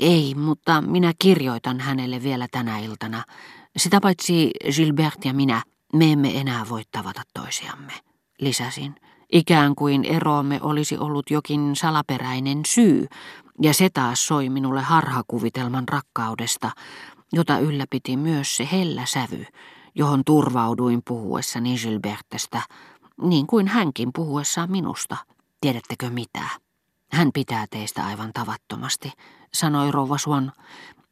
Ei, mutta minä kirjoitan hänelle vielä tänä iltana. Sitä paitsi Gilbert ja minä, me emme enää voi tavata toisiamme, lisäsin. Ikään kuin eroamme olisi ollut jokin salaperäinen syy, ja se taas soi minulle harhakuvitelman rakkaudesta, jota ylläpiti myös se hellä sävy, johon turvauduin puhuessani Gilbertestä, niin kuin hänkin puhuessaan minusta. Tiedättekö mitä? Hän pitää teistä aivan tavattomasti, sanoi rouva Swan.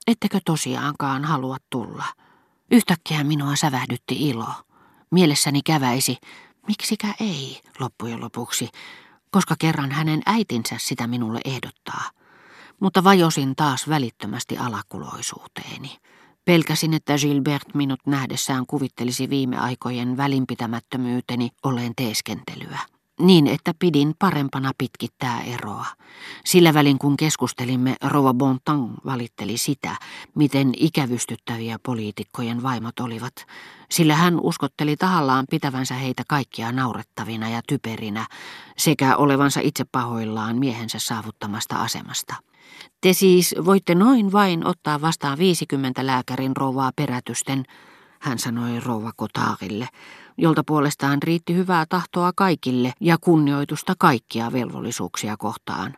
Ettekö tosiaankaan halua tulla? Yhtäkkiä minua sävähdytti ilo. Mielessäni käväisi, miksikä ei loppujen lopuksi, koska kerran hänen äitinsä sitä minulle ehdottaa. Mutta vajosin taas välittömästi alakuloisuuteeni. Pelkäsin, että Gilbert minut nähdessään kuvittelisi viime aikojen välinpitämättömyyteni olleen teeskentelyä niin että pidin parempana pitkittää eroa. Sillä välin kun keskustelimme, Rova Bontan valitteli sitä, miten ikävystyttäviä poliitikkojen vaimot olivat, sillä hän uskotteli tahallaan pitävänsä heitä kaikkia naurettavina ja typerinä, sekä olevansa itse pahoillaan miehensä saavuttamasta asemasta. Te siis voitte noin vain ottaa vastaan 50 lääkärin rouvaa perätysten, hän sanoi rouva Kotaarille, jolta puolestaan riitti hyvää tahtoa kaikille ja kunnioitusta kaikkia velvollisuuksia kohtaan.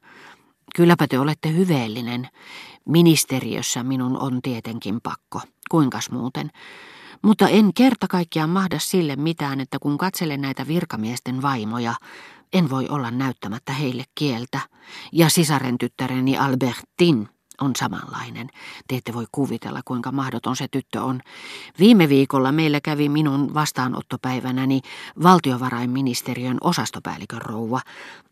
Kylläpä te olette hyveellinen. Ministeriössä minun on tietenkin pakko. Kuinkas muuten? Mutta en kerta kaikkiaan mahda sille mitään, että kun katselen näitä virkamiesten vaimoja, en voi olla näyttämättä heille kieltä. Ja sisaren tyttäreni Albertin on samanlainen. Te ette voi kuvitella, kuinka mahdoton se tyttö on. Viime viikolla meillä kävi minun vastaanottopäivänäni valtiovarainministeriön osastopäällikön rouva,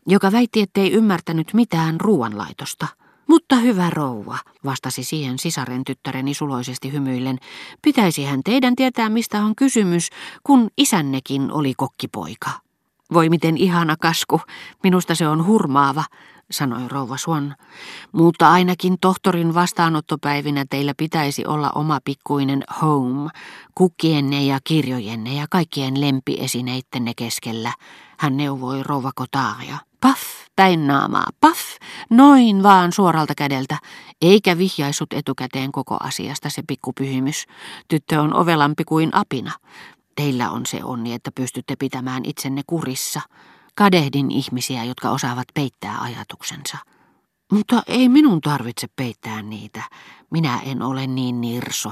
joka väitti, ettei ymmärtänyt mitään ruoanlaitosta. Mutta hyvä rouva, vastasi siihen sisaren tyttäreni suloisesti hymyillen, pitäisihän teidän tietää, mistä on kysymys, kun isännekin oli kokkipoika. Voi miten ihana kasku, minusta se on hurmaava, sanoi rouva Swan, mutta ainakin tohtorin vastaanottopäivinä teillä pitäisi olla oma pikkuinen home, kukkienne ja kirjojenne ja kaikkien lempiesineittenne keskellä, hän neuvoi rouva Kotaaria. Paff, päin naamaa, paff, noin vaan suoralta kädeltä, eikä vihjaisut etukäteen koko asiasta se pikkupyhimys. Tyttö on ovelampi kuin apina. Teillä on se onni, että pystytte pitämään itsenne kurissa. Kadehdin ihmisiä, jotka osaavat peittää ajatuksensa. Mutta ei minun tarvitse peittää niitä. Minä en ole niin nirso,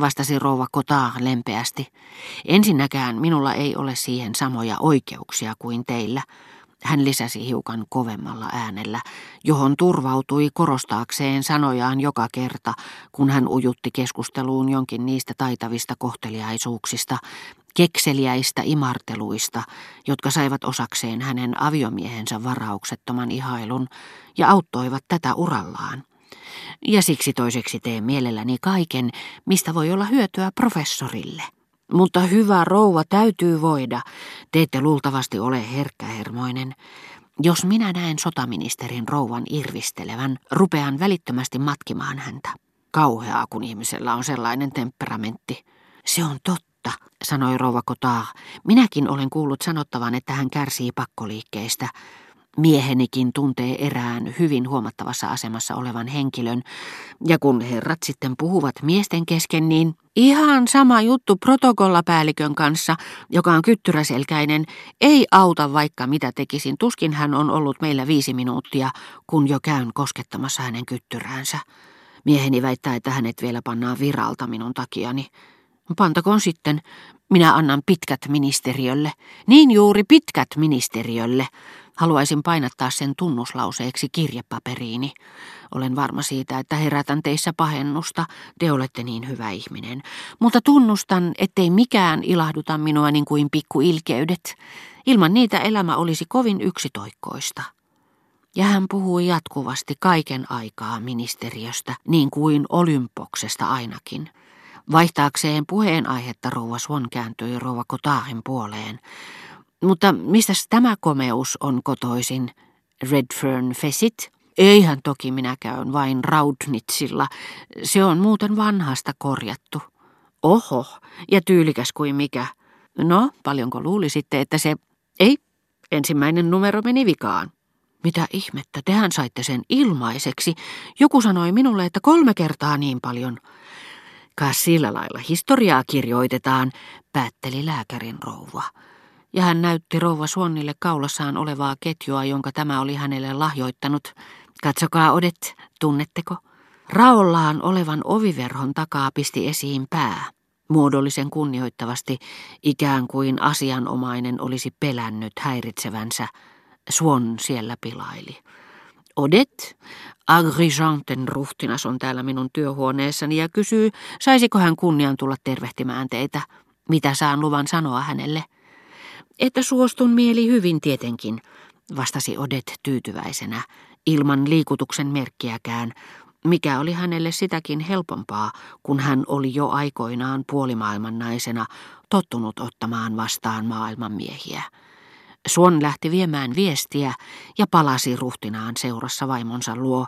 vastasi rouva Kotaa lempeästi. Ensinnäkään minulla ei ole siihen samoja oikeuksia kuin teillä. Hän lisäsi hiukan kovemmalla äänellä, johon turvautui korostaakseen sanojaan joka kerta, kun hän ujutti keskusteluun jonkin niistä taitavista kohteliaisuuksista, kekseliäistä imarteluista, jotka saivat osakseen hänen aviomiehensä varauksettoman ihailun ja auttoivat tätä urallaan. Ja siksi toiseksi teen mielelläni kaiken, mistä voi olla hyötyä professorille. Mutta hyvä rouva täytyy voida. Te ette luultavasti ole herkkähermoinen. Jos minä näen sotaministerin rouvan irvistelevän, rupean välittömästi matkimaan häntä. Kauheaa, kun ihmisellä on sellainen temperamentti. Se on totta sanoi rouva Kotaa. Minäkin olen kuullut sanottavan, että hän kärsii pakkoliikkeistä. Miehenikin tuntee erään hyvin huomattavassa asemassa olevan henkilön, ja kun herrat sitten puhuvat miesten kesken, niin ihan sama juttu protokollapäällikön kanssa, joka on kyttyräselkäinen, ei auta vaikka mitä tekisin. Tuskin hän on ollut meillä viisi minuuttia, kun jo käyn koskettamassa hänen kyttyräänsä. Mieheni väittää, että hänet vielä pannaan viralta minun takiani. Pantakoon sitten, minä annan pitkät ministeriölle. Niin juuri pitkät ministeriölle. Haluaisin painattaa sen tunnuslauseeksi kirjepaperiini. Olen varma siitä, että herätän teissä pahennusta, te olette niin hyvä ihminen. Mutta tunnustan, ettei mikään ilahduta minua niin kuin pikkuilkeydet. Ilman niitä elämä olisi kovin yksitoikkoista. Ja hän puhui jatkuvasti kaiken aikaa ministeriöstä, niin kuin Olympoksesta ainakin. Vaihtaakseen puheenaihetta rouva Swan kääntyi rouva Kotaahin puoleen. Mutta mistä tämä komeus on kotoisin? Redfern Fesit? Eihän toki minä käyn vain Raudnitsilla. Se on muuten vanhasta korjattu. Oho, ja tyylikäs kuin mikä. No, paljonko luulisitte, että se... Ei, ensimmäinen numero meni vikaan. Mitä ihmettä, tehän saitte sen ilmaiseksi. Joku sanoi minulle, että kolme kertaa niin paljon. Kas sillä lailla historiaa kirjoitetaan, päätteli lääkärin rouva. Ja hän näytti rouva Suonnille kaulassaan olevaa ketjua, jonka tämä oli hänelle lahjoittanut. Katsokaa, Odet, tunnetteko? Raollaan olevan oviverhon takaa pisti esiin pää, muodollisen kunnioittavasti, ikään kuin asianomainen olisi pelännyt häiritsevänsä. Suon siellä pilaili. Odet, Agrijanten ruhtinas on täällä minun työhuoneessani ja kysyy, saisiko hän kunnian tulla tervehtimään teitä. Mitä saan luvan sanoa hänelle? Että suostun mieli hyvin tietenkin, vastasi Odet tyytyväisenä, ilman liikutuksen merkkiäkään, mikä oli hänelle sitäkin helpompaa, kun hän oli jo aikoinaan puolimaailman naisena tottunut ottamaan vastaan maailman miehiä. Suon lähti viemään viestiä ja palasi ruhtinaan seurassa vaimonsa luo,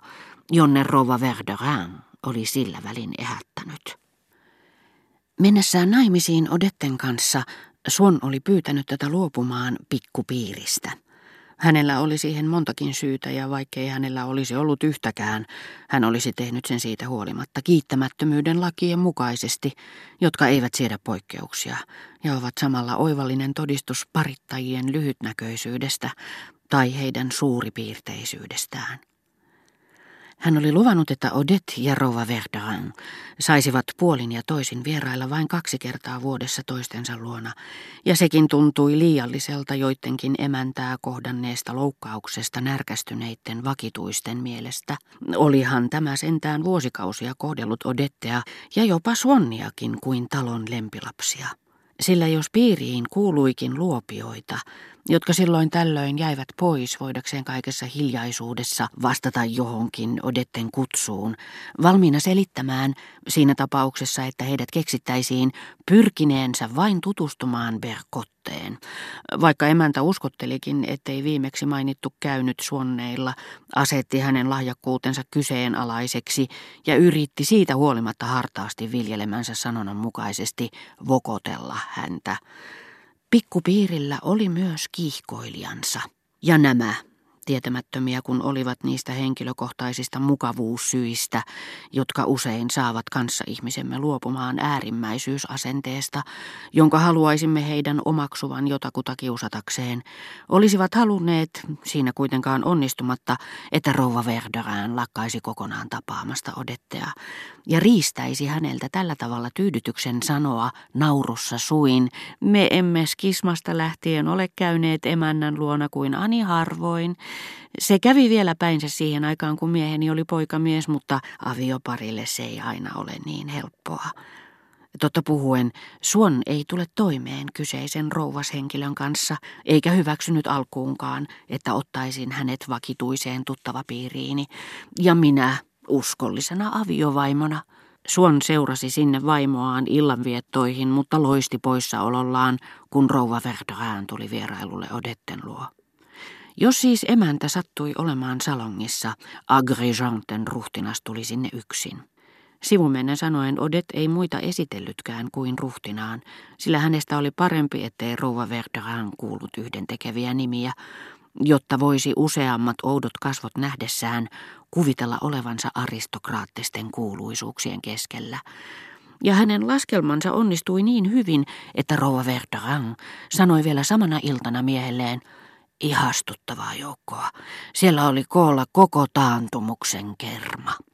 jonne Rova Verderin oli sillä välin ehättänyt. Mennessään naimisiin Odetten kanssa Suon oli pyytänyt tätä luopumaan pikkupiiristä. Hänellä oli siihen montakin syytä ja vaikkei hänellä olisi ollut yhtäkään, hän olisi tehnyt sen siitä huolimatta kiittämättömyyden lakien mukaisesti, jotka eivät siedä poikkeuksia ja ovat samalla oivallinen todistus parittajien lyhytnäköisyydestä tai heidän suuripiirteisyydestään. Hän oli luvannut, että Odette ja Rova Verdaran saisivat puolin ja toisin vierailla vain kaksi kertaa vuodessa toistensa luona, ja sekin tuntui liialliselta joidenkin emäntää kohdanneesta loukkauksesta närkästyneiden vakituisten mielestä. Olihan tämä sentään vuosikausia kohdellut Odettea ja jopa Suonniakin kuin talon lempilapsia. Sillä jos piiriin kuuluikin luopioita, jotka silloin tällöin jäivät pois voidakseen kaikessa hiljaisuudessa vastata johonkin Odetten kutsuun, valmiina selittämään siinä tapauksessa, että heidät keksittäisiin pyrkineensä vain tutustumaan Berkotteen. Vaikka emäntä uskottelikin, ettei viimeksi mainittu käynyt suonneilla, asetti hänen lahjakkuutensa kyseenalaiseksi ja yritti siitä huolimatta hartaasti viljelemänsä sanonnan mukaisesti vokotella häntä. Pikkupiirillä oli myös kiihkoilijansa. Ja nämä tietämättömiä kun olivat niistä henkilökohtaisista mukavuussyistä, jotka usein saavat kanssaihmisemme luopumaan äärimmäisyysasenteesta, jonka haluaisimme heidän omaksuvan jotakuta kiusatakseen, olisivat halunneet, siinä kuitenkaan onnistumatta, että rouva Verderään lakkaisi kokonaan tapaamasta Odettea, ja riistäisi häneltä tällä tavalla tyydytyksen sanoa naurussa suin, me emme skismasta lähtien ole käyneet emännän luona kuin ani harvoin, se kävi vielä päinsä siihen aikaan, kun mieheni oli poikamies, mutta avioparille se ei aina ole niin helppoa. Totta puhuen, Suon ei tule toimeen kyseisen rouvashenkilön kanssa, eikä hyväksynyt alkuunkaan, että ottaisin hänet vakituiseen tuttavapiiriini, ja minä uskollisena aviovaimona. Suon seurasi sinne vaimoaan illanviettoihin, mutta loisti poissaolollaan, kun rouva Verderään tuli vierailulle Odetten luo. Jos siis emäntä sattui olemaan salongissa, Agrijanten ruhtinas tuli sinne yksin. Sivumennen sanoen Odet ei muita esitellytkään kuin ruhtinaan, sillä hänestä oli parempi, ettei rouva Verderan kuullut yhdentekeviä nimiä, jotta voisi useammat oudot kasvot nähdessään kuvitella olevansa aristokraattisten kuuluisuuksien keskellä. Ja hänen laskelmansa onnistui niin hyvin, että rouva Verderan sanoi vielä samana iltana miehelleen – Ihastuttavaa joukkoa. Siellä oli koolla koko taantumuksen kerma.